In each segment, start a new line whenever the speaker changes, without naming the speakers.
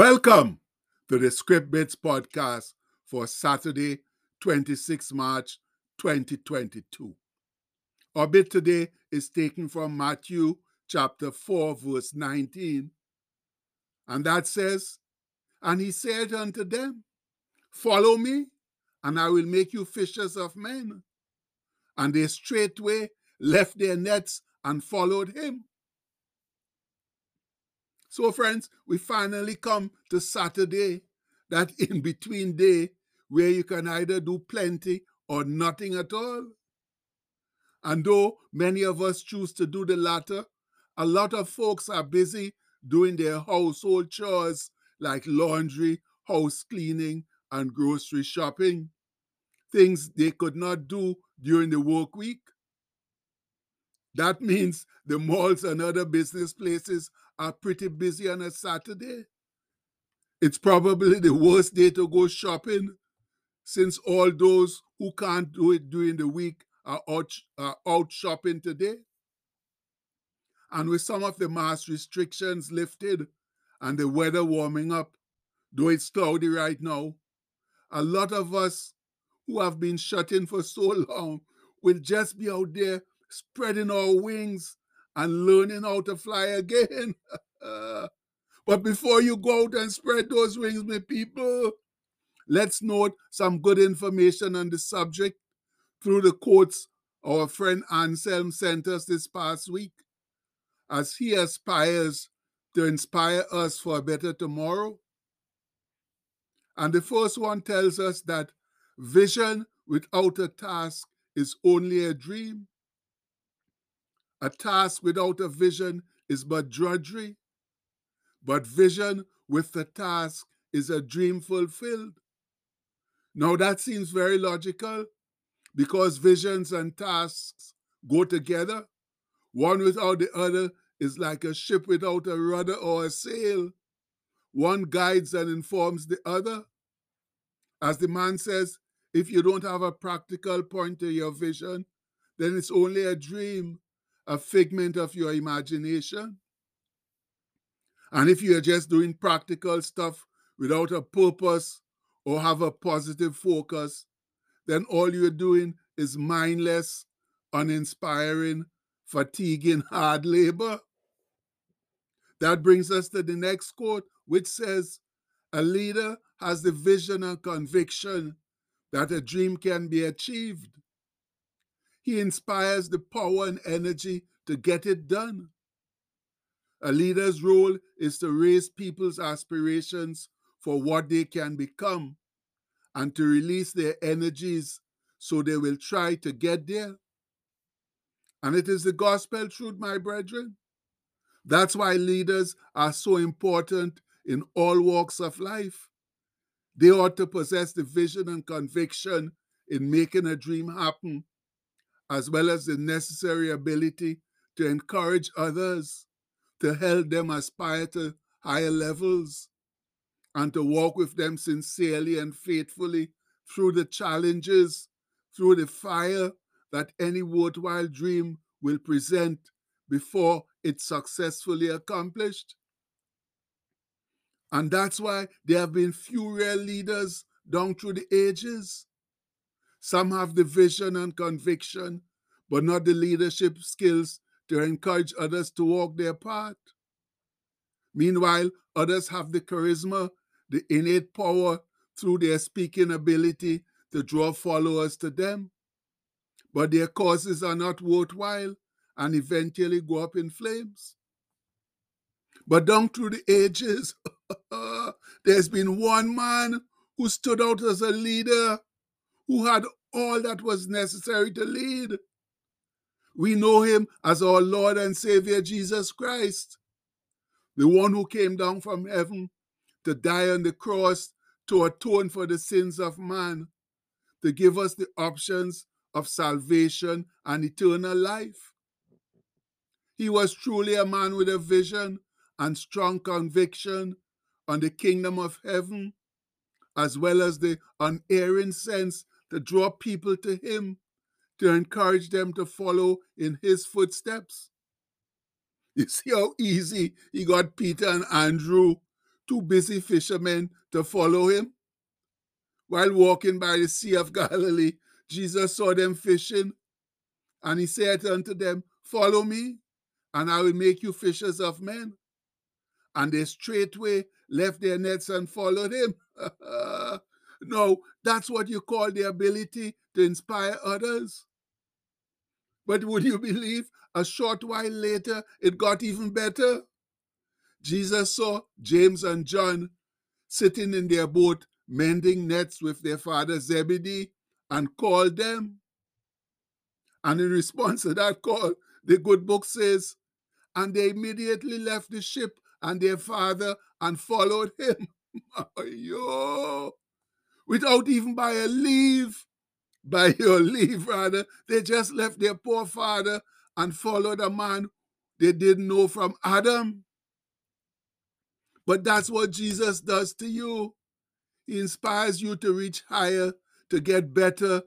Welcome to the Script Bits podcast for Saturday, 26 March 2022. Our bit today is taken from Matthew chapter 4, verse 19. And that says, And he said unto them, Follow me, and I will make you fishers of men. And they straightway left their nets and followed him. So, friends, we finally come to Saturday, that in between day where you can either do plenty or nothing at all. And though many of us choose to do the latter, a lot of folks are busy doing their household chores like laundry, house cleaning, and grocery shopping, things they could not do during the work week. That means the malls and other business places are pretty busy on a Saturday. It's probably the worst day to go shopping since all those who can't do it during the week are out, are out shopping today. And with some of the mass restrictions lifted and the weather warming up, though it's cloudy right now, a lot of us who have been shut in for so long will just be out there spreading our wings and learning how to fly again. but before you go out and spread those wings, my people, let's note some good information on the subject through the quotes our friend Anselm sent us this past week as he aspires to inspire us for a better tomorrow. And the first one tells us that vision without a task is only a dream. A task without a vision is but drudgery, but vision with the task is a dream fulfilled. Now that seems very logical because visions and tasks go together. One without the other is like a ship without a rudder or a sail. One guides and informs the other. As the man says, if you don't have a practical point to your vision, then it's only a dream a figment of your imagination. And if you're just doing practical stuff without a purpose or have a positive focus, then all you're doing is mindless, uninspiring, fatiguing hard labor. That brings us to the next quote, which says, A leader has the vision and conviction that a dream can be achieved. He inspires the power and energy to get it done. A leader's role is to raise people's aspirations for what they can become and to release their energies so they will try to get there. And it is the gospel truth, my brethren. That's why leaders are so important in all walks of life. They ought to possess the vision and conviction in making a dream happen as well as the necessary ability to encourage others, to help them aspire to higher levels, and to walk with them sincerely and faithfully through the challenges, through the fire that any worthwhile dream will present before it's successfully accomplished. And that's why there have been few real leaders down through the ages. Some have the vision and conviction, but not the leadership skills to encourage others to walk their path. Meanwhile, others have the charisma, the innate power through their speaking ability to draw followers to them. But their causes are not worthwhile and eventually go up in flames. But down through the ages, there's been one man who stood out as a leader who had all that was necessary to lead. We know him as our Lord and Savior Jesus Christ, the one who came down from heaven to die on the cross to atone for the sins of man, to give us the options of salvation and eternal life. He was truly a man with a vision and strong conviction on the kingdom of heaven, as well as the unerring sense to draw people to him, to encourage them to follow in his footsteps. You see how easy he got Peter and Andrew two busy fishermen to follow him? While walking by the Sea of Galilee, Jesus saw them fishing, and he said unto them, Follow me, and I will make you fishers of men. And they straightway left their nets and followed him. no, that's what you call the ability to inspire others. But would you believe a short while later it got even better? Jesus saw James and John sitting in their boat mending nets with their father Zebedee and called them. And in response to that call, the good book says, and they immediately left the ship and their father and followed him. Yo, without even by a leave, by your leave, rather, they just left their poor father and followed a man they didn't know from Adam. But that's what Jesus does to you. He inspires you to reach higher, to get better,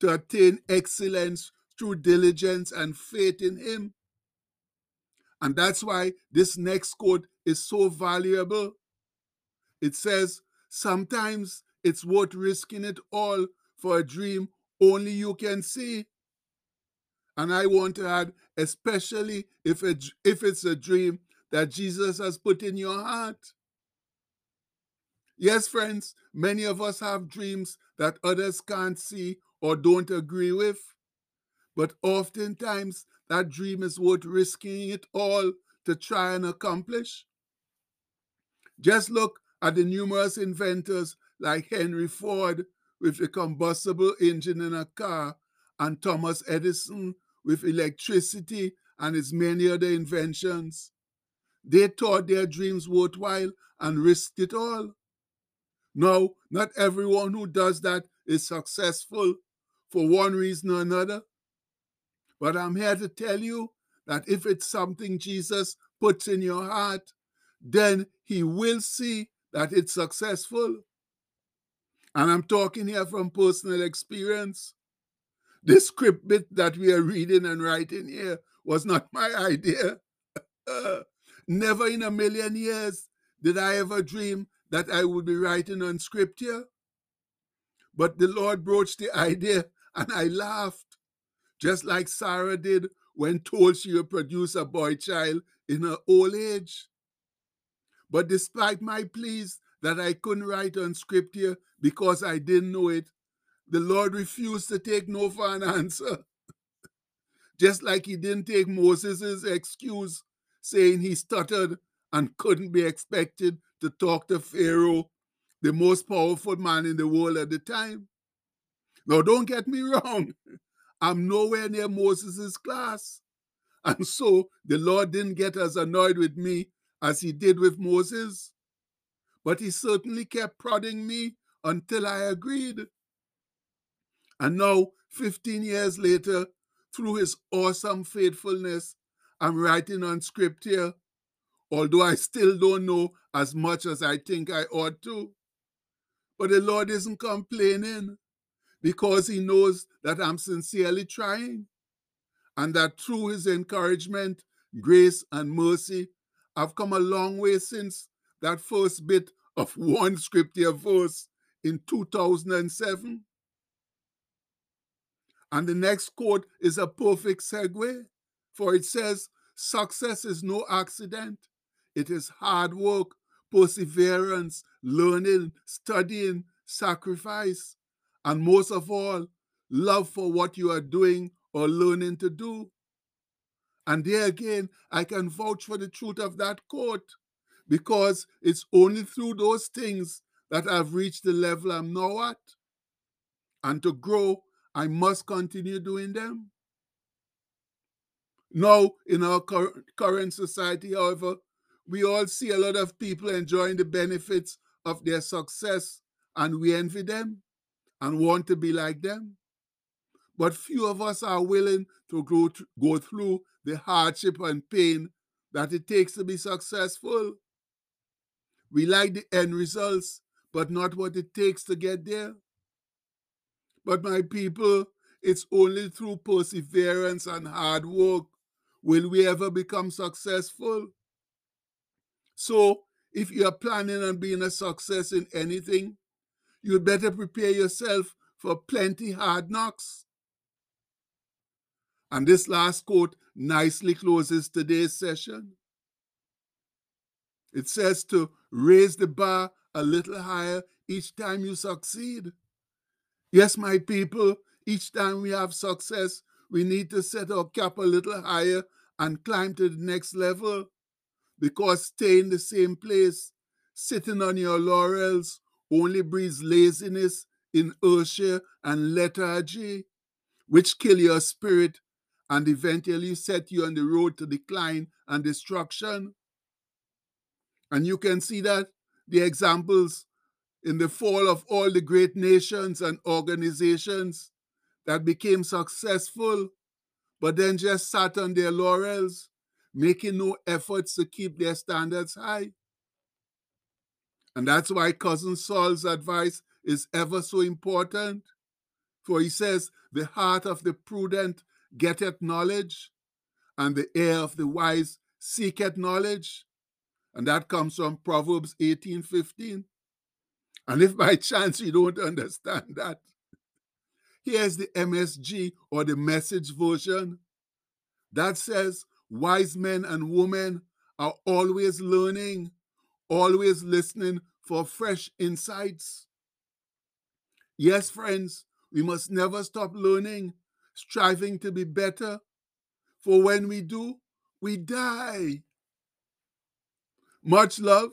to attain excellence through diligence and faith in Him. And that's why this next quote is so valuable. It says, Sometimes it's worth risking it all for a dream only you can see. And I want to add, especially if, it, if it's a dream that Jesus has put in your heart. Yes, friends, many of us have dreams that others can't see or don't agree with. But oftentimes, that dream is worth risking it all to try and accomplish. Just look at the numerous inventors like Henry Ford with a combustible engine in a car and Thomas Edison with electricity and his many other inventions. They thought their dreams worthwhile and risked it all. No, not everyone who does that is successful for one reason or another. But I'm here to tell you that if it's something Jesus puts in your heart, then he will see that it's successful. And I'm talking here from personal experience. This script bit that we are reading and writing here was not my idea. Never in a million years did I ever dream that I would be writing on scripture. But the Lord broached the idea and I laughed, just like Sarah did when told she would produce a boy child in her old age. But despite my pleas that I couldn't write on scripture because I didn't know it, the Lord refused to take no for an answer. just like he didn't take Moses' excuse saying he stuttered and couldn't be expected to talk to Pharaoh, the most powerful man in the world at the time. Now, don't get me wrong, I'm nowhere near Moses' class. And so the Lord didn't get as annoyed with me as he did with Moses. But he certainly kept prodding me until I agreed. And now, 15 years later, through his awesome faithfulness, I'm writing on scripture although I still don't know as much as I think I ought to. But the Lord isn't complaining because He knows that I'm sincerely trying and that through His encouragement, grace, and mercy, I've come a long way since that first bit of one scripture verse in 2007. And the next quote is a perfect segue, for it says, Success is no accident. It is hard work, perseverance, learning, studying, sacrifice, and most of all, love for what you are doing or learning to do. And there again, I can vouch for the truth of that quote because it's only through those things that I've reached the level I'm now at. And to grow, I must continue doing them. Now, in our current society, however, we all see a lot of people enjoying the benefits of their success and we envy them and want to be like them. But few of us are willing to go, go through the hardship and pain that it takes to be successful. We like the end results, but not what it takes to get there. But my people, it's only through perseverance and hard work will we ever become successful. So if you are planning on being a success in anything, you'd better prepare yourself for plenty hard knocks. And this last quote nicely closes today's session. It says to raise the bar a little higher each time you succeed. Yes, my people, each time we have success, we need to set our cap a little higher and climb to the next level. Because staying the same place, sitting on your laurels, only breeds laziness, inertia, and lethargy, which kill your spirit and eventually set you on the road to decline and destruction. And you can see that the examples in the fall of all the great nations and organizations that became successful, but then just sat on their laurels, making no efforts to keep their standards high. And that's why Cousin Sol's advice is ever so important. For he says, The heart of the prudent getteth knowledge, and the ear of the wise seeketh knowledge. And that comes from Proverbs 18 15. And if by chance you don't understand that, here's the MSG or the message version that says, Wise men and women are always learning, always listening for fresh insights. Yes, friends, we must never stop learning, striving to be better, for when we do, we die. Much love.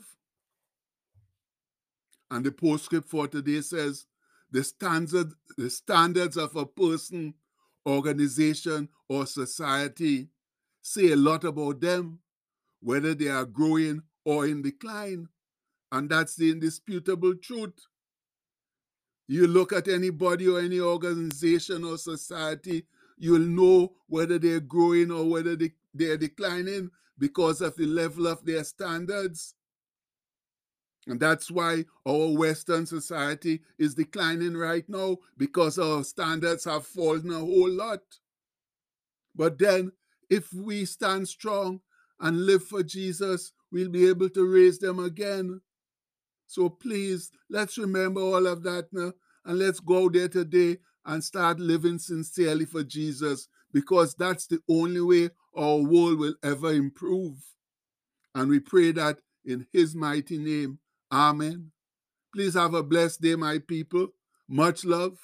And the postscript for today says the standard, the standards of a person, organization, or society say a lot about them, whether they are growing or in decline. And that's the indisputable truth. You look at anybody or any organization or society, you'll know whether they're growing or whether they, they're declining because of the level of their standards. And that's why our Western society is declining right now because our standards have fallen a whole lot. But then, if we stand strong and live for Jesus, we'll be able to raise them again. So please, let's remember all of that now and let's go there today and start living sincerely for Jesus because that's the only way our world will ever improve. And we pray that in his mighty name. Amen. Please have a blessed day, my people. Much love.